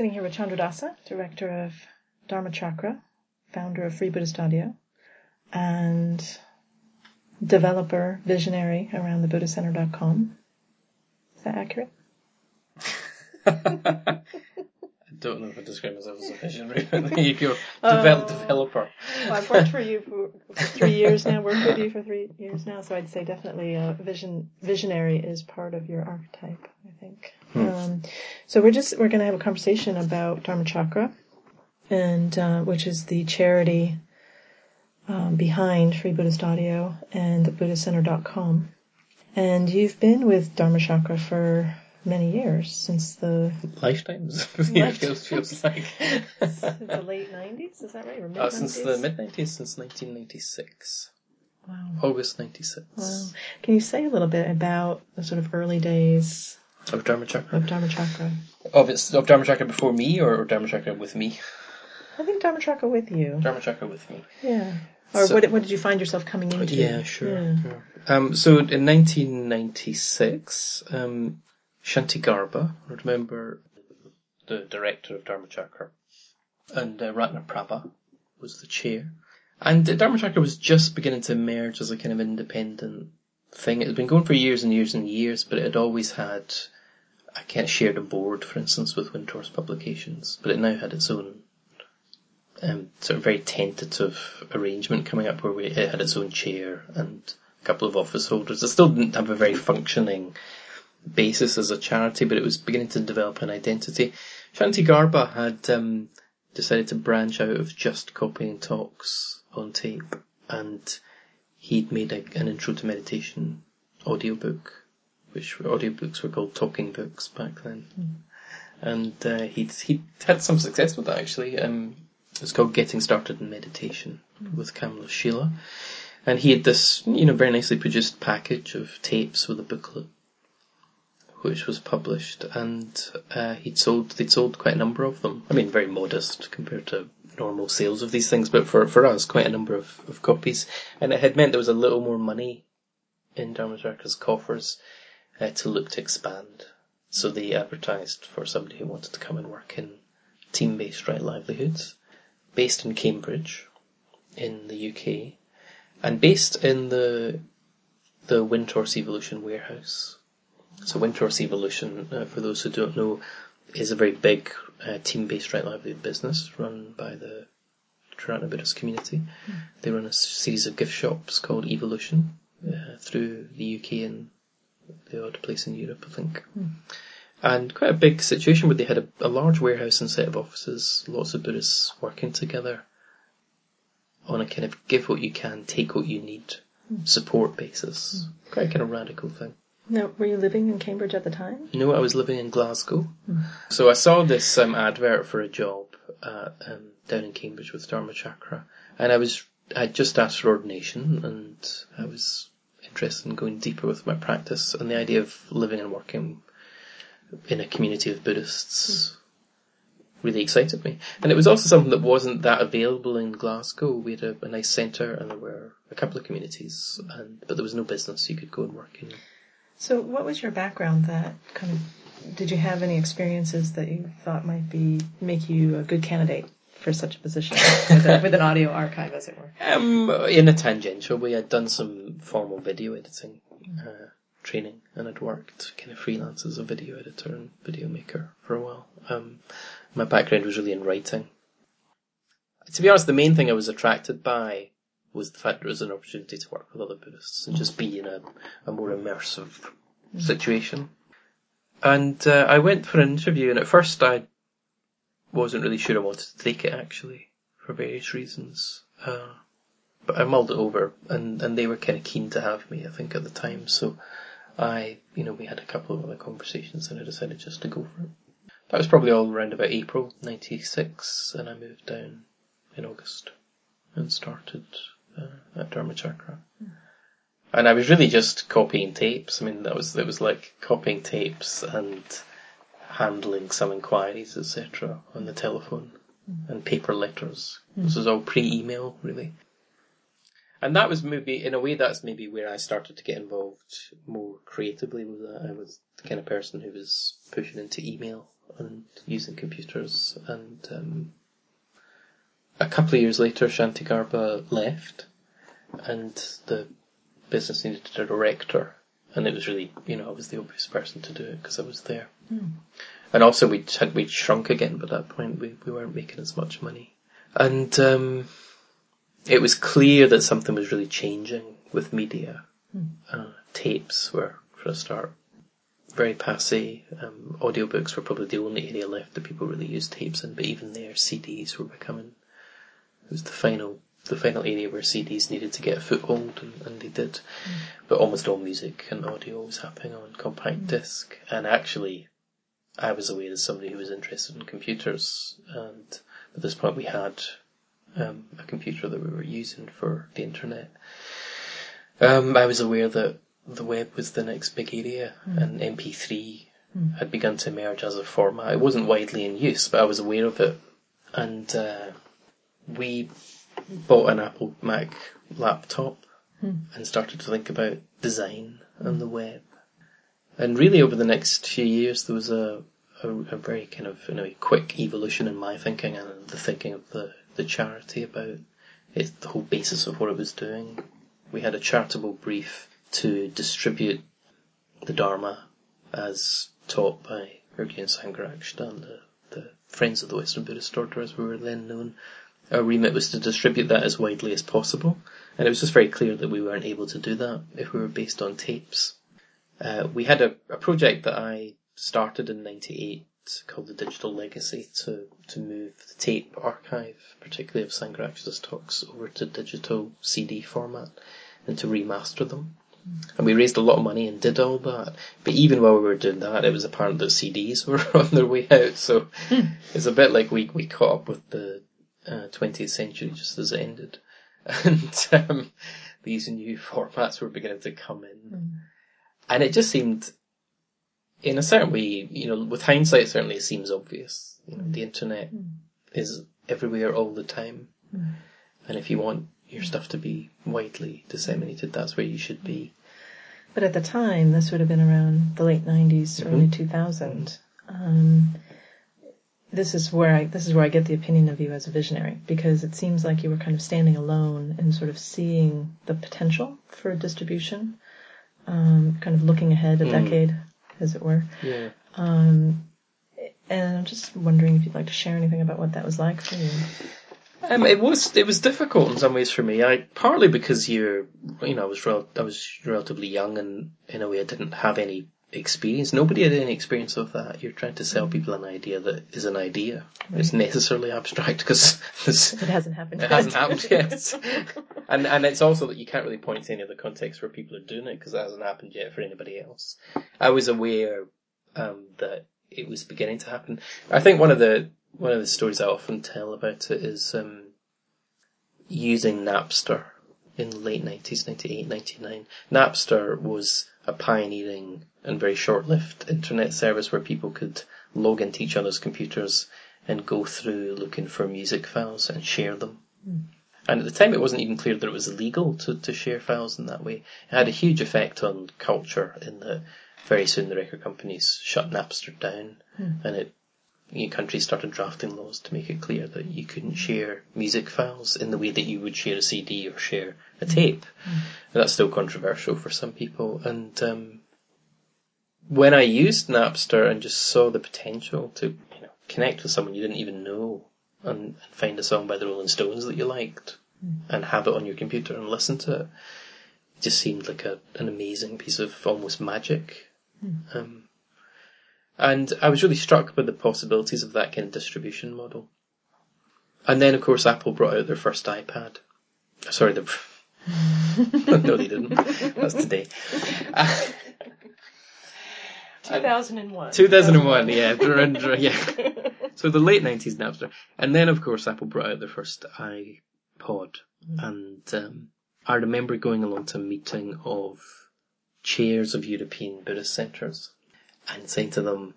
sitting here with Candradasa, director of Dharmachakra, founder of Free Buddhist Audio, and developer, visionary around the BuddhaCenter.com. Is that accurate? I don't know if I describe myself as a visionary. you go develop, developer. Well, I've worked for you for, three years now. Worked with you for three years now, so I'd say definitely uh, vision visionary is part of your archetype. I think. Um, so we're just we're going to have a conversation about Dharmachakra, and uh, which is the charity um, behind Free Buddhist Audio and BuddhaCenter.com. And you've been with Dharmachakra for many years since the Lifetimes. it feels, feels like. since the late nineties. Is that right? Or Uh, since the mid 90s, since 1996. Wow. August 96. Wow. Can you say a little bit about the sort of early days Of Dharmachakra. of Dharmachakra? Of, it's, of Dharmachakra before me or, or Dharmachakra with me? I think Dharmachakra with you. Dharmachakra with me. Yeah. Or So- what, what did you find yourself coming into? Yeah, sure. Yeah. sure. Um, so in 1996, um, Shantigarbha, I remember the director of Dharmachakra, and uh, Ratnaprabha was the chair. And uh, Dharmachakra was just beginning to emerge as a kind of independent thing. It had been going for years and years and years, but it had always had, I of shared a board, for instance, with Windhorse Publications, but it now had its own um, sort of very tentative arrangement coming up where we, it had its own chair and a couple of office holders. It still didn't have a very functioning basis as a charity, but it was beginning to develop an identity. Shantigarbha had um, decided to branch out of just copying talks on tape, and he'd made a, an intro to meditation audiobook, which audiobooks were called talking books back then. And uh, he'd he'd had some success with that actually. Um, it's called Getting Started in Meditation with Kamalashila. And he had this, you know, very nicely produced package of tapes with a booklet, which was published, and uh, he'd sold, they'd sold quite a number of them. I mean, very modest compared to normal sales of these things, but for, for us, quite a number of, of copies. And it had meant there was a little more money in Dharmachakra's coffers uh, to look to expand. So they advertised for somebody who wanted to come and work in team-based right livelihoods, based in Cambridge, in the UK, and based in the the Windhorse Evolution warehouse. So Windhorse Evolution, uh, for those who don't know, is a very big uh, team-based right livelihood business run by the Triratna Buddhist community. They run a series of gift shops called Evolution uh, through the UK and the odd place in Europe, I think. And quite a big situation where they had a, a large warehouse and set of offices, lots of Buddhists working together on a kind of give what you can, take what you need support basis. Quite a kind of radical thing. Now, were you living in Cambridge at the time? No, I was living in Glasgow. So I saw this um, advert for a job uh, um, down in Cambridge with Dharmachakra, and I was I just asked for ordination, and I was interested in going deeper with my practice, and the idea of living and working in a community of Buddhists really excited me. And it was also something that wasn't that available in Glasgow. We had a, a nice centre, and there were a couple of communities, and but there was no business you could go and work in. So, what was your background that kind of, did you have any experiences that you thought might be, make you a good candidate for such a position with, a, with an audio archive, as it were? Um, in a tangential way, I'd done some formal video editing uh, training, and I'd worked kind of freelance as a video editor and video maker for a while. Um, my background was really in writing. To be honest, the main thing I was attracted by was the fact there was an opportunity to work with other Buddhists and just be in a, a more immersive situation. And uh, I went for an interview, and at first I wasn't really sure I wanted to take it actually, for various reasons. Uh, but I mulled it over, and, and they were kind of keen to have me, I think, at the time. So I, you know, we had a couple of other conversations, and I decided just to go for it. That was probably all around about April '96, and I moved down in August and started uh, at Dharmachakra. And I was really just copying tapes. I mean, that was it was like copying tapes and handling some inquiries, etc., on the telephone and paper letters. This was all pre-email, really. And that was maybe, in a way, that's maybe where I started to get involved more creatively with that. I was the kind of person who was pushing into email and using computers. And um, a couple of years later, Shantigarbha left, and the business needed a director. And it was really, you know, I was the obvious person to do it because I was there. Mm. And also we had we shrunk again by that point. We we weren't making as much money, and um, it was clear that something was really changing with media. Mm. Uh, tapes were for a start very passe. Um, audiobooks were probably the only area left that people really used tapes in, but even there, CDs were becoming. It was the final the final area where CDs needed to get a foothold, and, and they did. Mm. But almost all music and audio was happening on compact mm. disc, and actually I was aware as somebody who was interested in computers, and at this point we had um, a computer that we were using for the internet. Um, I was aware that the web was the next big area, mm. and MP3 mm. had begun to emerge as a format. It wasn't widely in use, but I was aware of it, and uh, we bought an Apple Mac laptop mm. and started to think about design and the web. And really, over the next few years, there was a a, a very kind of in a quick evolution in my thinking and the thinking of the, the charity about it, the whole basis of what it was doing. We had a charitable brief to distribute the Dharma as taught by Urgyen Sangharakshita and the, the Friends of the Western Buddhist Order as we were then known. Our remit was to distribute that as widely as possible, and it was just very clear that we weren't able to do that if we were based on tapes. Uh, we had a, a project that I started in 98 called The Digital Legacy to, to move the tape archive, particularly of Sangharakshita's talks, over to digital CD format and to remaster them. And we raised a lot of money and did all that. But even while we were doing that, it was apparent that CDs were on their way out. So Hmm. it's a bit like we, we caught up with the uh, 20th century just as it ended. And um, these new formats were beginning to come in. Mm. And it just seemed in a certain way, you know, with hindsight, certainly it seems obvious. You know, the internet Mm. is everywhere all the time, Mm. and if you want your stuff to be widely disseminated, that's where you should be. But at the time, this would have been around the late 90s, early 2000. Um, this is where I this is where I get the opinion of you as a visionary because it seems like you were kind of standing alone and sort of seeing the potential for distribution, um, kind of looking ahead a Mm. decade, as it were. Yeah. Um, and I'm just wondering if you'd like to share anything about what that was like for you. Um, it was it was difficult in some ways for me. I partly because you're you know I was rel- I was relatively young and in a way I didn't have any experience. Nobody had any experience of that. You're trying to sell people an idea that is an idea. It's necessarily abstract because It hasn't happened. It yet. hasn't happened yet. and and it's also that you can't really point to any other context where people are doing it because it hasn't happened yet for anybody else. I was aware um, that it was beginning to happen. I think one of the one of the stories I often tell about it is um, using Napster in the late 90s, 98, 99. Napster was a pioneering and very short-lived internet service where people could log into each other's computers and go through looking for music files and share them. Hmm. And at the time it wasn't even clear that it was illegal to, to share files in that way. It had a huge effect on culture in that very soon the record companies shut Napster down hmm. and it you know, countries started drafting laws to make it clear that you couldn't share music files in the way that you would share a CD or share a hmm. tape. And that's still controversial for some people. And um, when I used Napster and just saw the potential to you know, connect with someone you didn't even know and, and find a song by the Rolling Stones that you liked and have it on your computer and listen to it, it just seemed like a, an amazing piece of almost magic. Um, and I was really struck by the possibilities of that kind of distribution model. And then, of course, Apple brought out their first iPad. Sorry, the no, they didn't. That's today. Uh, 2001. 2001, yeah, yeah. So the late 90s Napster. And then, of course, Apple brought out their first iPod. And um, I remember going along to a meeting of chairs of European Buddhist centres and saying to them,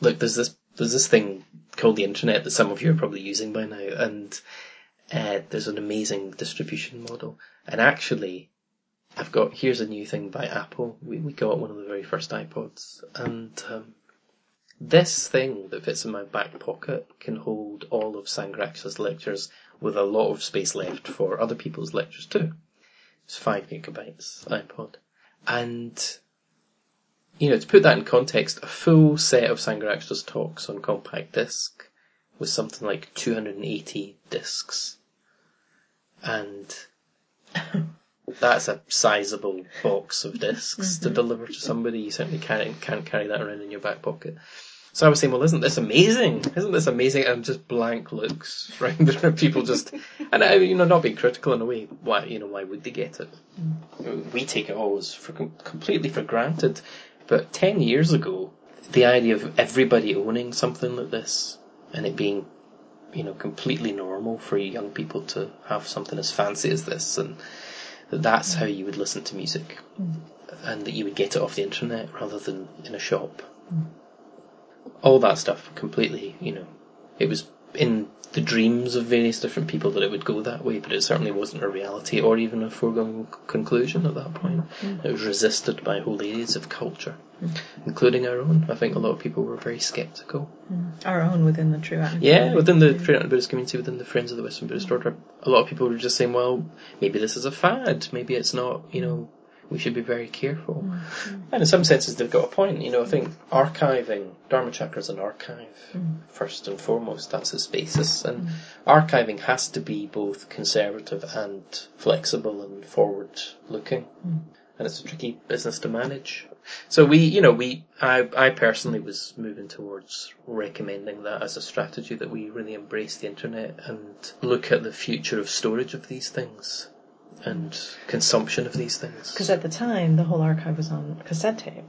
look, there's this, there's this thing called the internet that some of you are probably using by now and uh, there's an amazing distribution model. And actually, I've got, here's a new thing by Apple. We, we got one of the very first iPods and um, this thing that fits in my back pocket can hold all of Sangharakshita's lectures with a lot of space left for other people's lectures too. It's five gigabytes iPod. And, you know, to put that in context, a full set of Sangharakshita's talks on compact disc was something like 280 discs. And that's a sizable box of disks mm-hmm. to deliver to somebody. You certainly can't, can't carry that around in your back pocket. So I was saying, well, isn't this amazing? Isn't this amazing? And just blank looks, right? People just, and I, you know, not being critical in a way. Why, you know, why would they get it? Mm. We take it always for completely for granted. But ten years ago, the idea of everybody owning something like this and it being, you know, completely normal for young people to have something as fancy as this and that that's how you would listen to music mm. and that you would get it off the internet rather than in a shop. Mm. All that stuff completely, you know, it was in the dreams of various different people that it would go that way, but it certainly wasn't a reality or even a foregone conclusion at that point. Mm. It was resisted by whole areas of culture, mm. including our own. I think a lot of people were very sceptical. Mm. Our own within the Triratna Yeah, within the True Buddhist community, within the Friends of the Western Buddhist Order, a lot of people were just saying, well, maybe this is a fad, maybe it's not, you know, we should be very careful. Mm-hmm. And in some senses, they've got a point. You know, I think archiving, Dharma Dharmachakra is an archive, mm. first and foremost. That's its basis. And mm. archiving has to be both conservative and flexible and forward looking. Mm. And it's a tricky business to manage. So we, you know, we, I, I personally was moving towards recommending that as a strategy that we really embrace the internet and look at the future of storage of these things and consumption of these things. Because at the time, the whole archive was on cassette tape.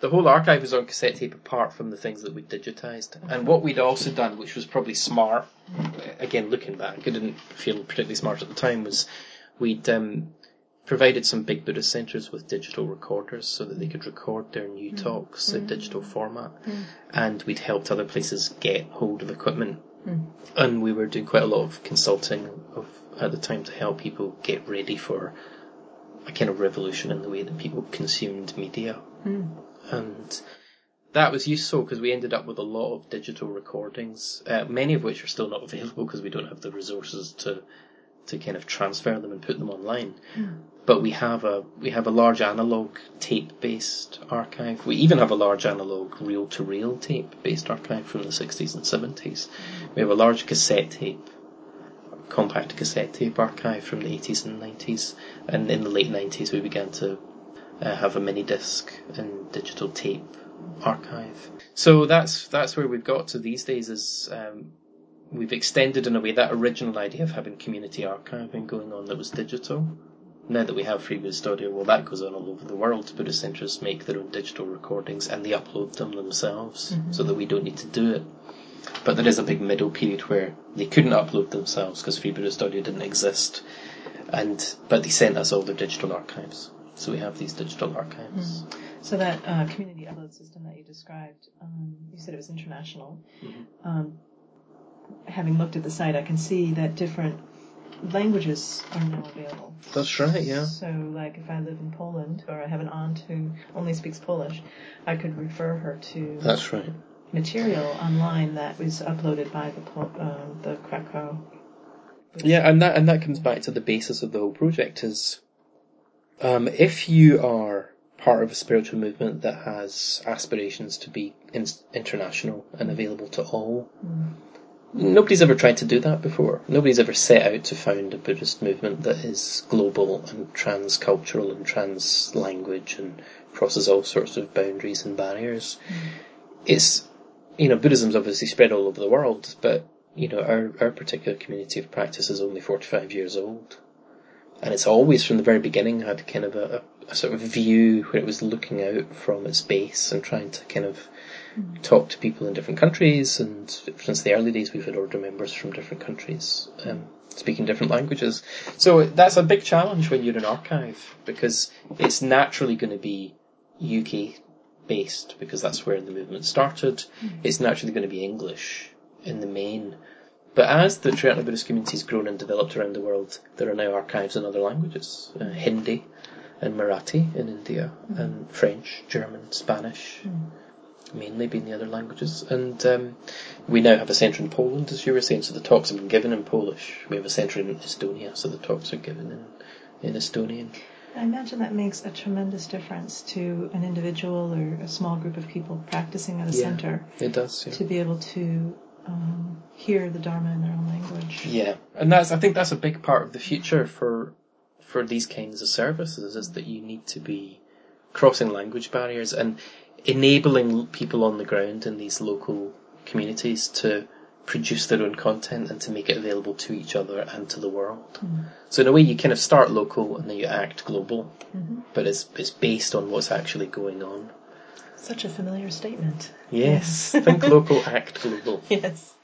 The whole archive was on cassette tape apart from the things that we digitized. Okay. And what we'd also done, which was probably smart, again looking back, I didn't feel particularly smart at the time, was we'd um, provided some big Buddhist centres with digital recorders so that they could record their new mm. talks mm. in digital format. Mm. And we'd helped other places get hold of equipment. Mm. And we were doing quite a lot of consulting of at the time to help people get ready for a kind of revolution in the way that people consumed media. Mm. And that was useful because we ended up with a lot of digital recordings, uh, many of which are still not available because we don't have the resources to to kind of transfer them and put them online. Mm. But we have a we have a large analog tape based archive. We even have a large analog reel to reel tape based archive from the 60s and 70s. We have a large cassette tape compact cassette tape archive from the 80s and 90s, and in the late 90s we began to uh, have a mini disc and digital tape archive. So that's that's where we've got to these days. Is um, we've extended in a way that original idea of having community archiving going on that was digital. Now that we have Free Buddhist Audio, well, that goes on all over the world. Buddhist centres make their own digital recordings and they upload them themselves, mm-hmm. so that we don't need to do it. But there is a big middle period where they couldn't upload themselves because Free Buddhist Audio didn't exist, and but they sent us all their digital archives. So we have these digital archives. Mm. So that uh, community upload system that you described, um, you said it was international. Mm-hmm. Um, having looked at the site, I can see that different languages are now available. That's right, yeah. So, like, if I live in Poland or I have an aunt who only speaks Polish, I could refer her to. That's right material online that was uploaded by the uh, the Krakow. Yeah, and that and that comes back to the basis of the whole project is, um, if you are part of a spiritual movement that has aspirations to be in, international and available to all. Mm. Nobody's ever tried to do that before. Nobody's ever set out to found a Buddhist movement that is global and transcultural and trans language and crosses all sorts of boundaries and barriers. Mm. It's you know, Buddhism's obviously spread all over the world, but you know, our, our particular community of practice is only 45 years old. And it's always from the very beginning had kind of a, a sort of view where it was looking out from its base and trying to kind of mm. talk to people in different countries. And since the early days, we've had order members from different countries, um, speaking different languages. So that's a big challenge when you're an archive because it's naturally going to be UK based because that's where the movement started. Mm-hmm. It's naturally going to be English in the main. But as the Triratna Buddhist community has grown and developed around the world, there are now archives in other languages. Uh, Hindi and Marathi in India, mm-hmm. and French, German, Spanish. Mm-hmm. mainly been the other languages. And um, we now have a centre in Poland, as you were saying, so the talks have been given in Polish. We have a centre in Estonia, so the talks are given in, in Estonian. I imagine that makes a tremendous difference to an individual or a small group of people practicing at a Yeah, center It does, yeah. to be able to um, hear the Dharma in their own language. Yeah, and that's I think that's a big part of the future for for these kinds of services is that you need to be crossing language barriers and enabling people on the ground in these local communities to produce their own content and to make it available to each other and to the world. So in a way, you kind of start local and then you act global, hmm but it's it's based on what's actually going on. Such a familiar statement. Yes, think local, act global. Yes.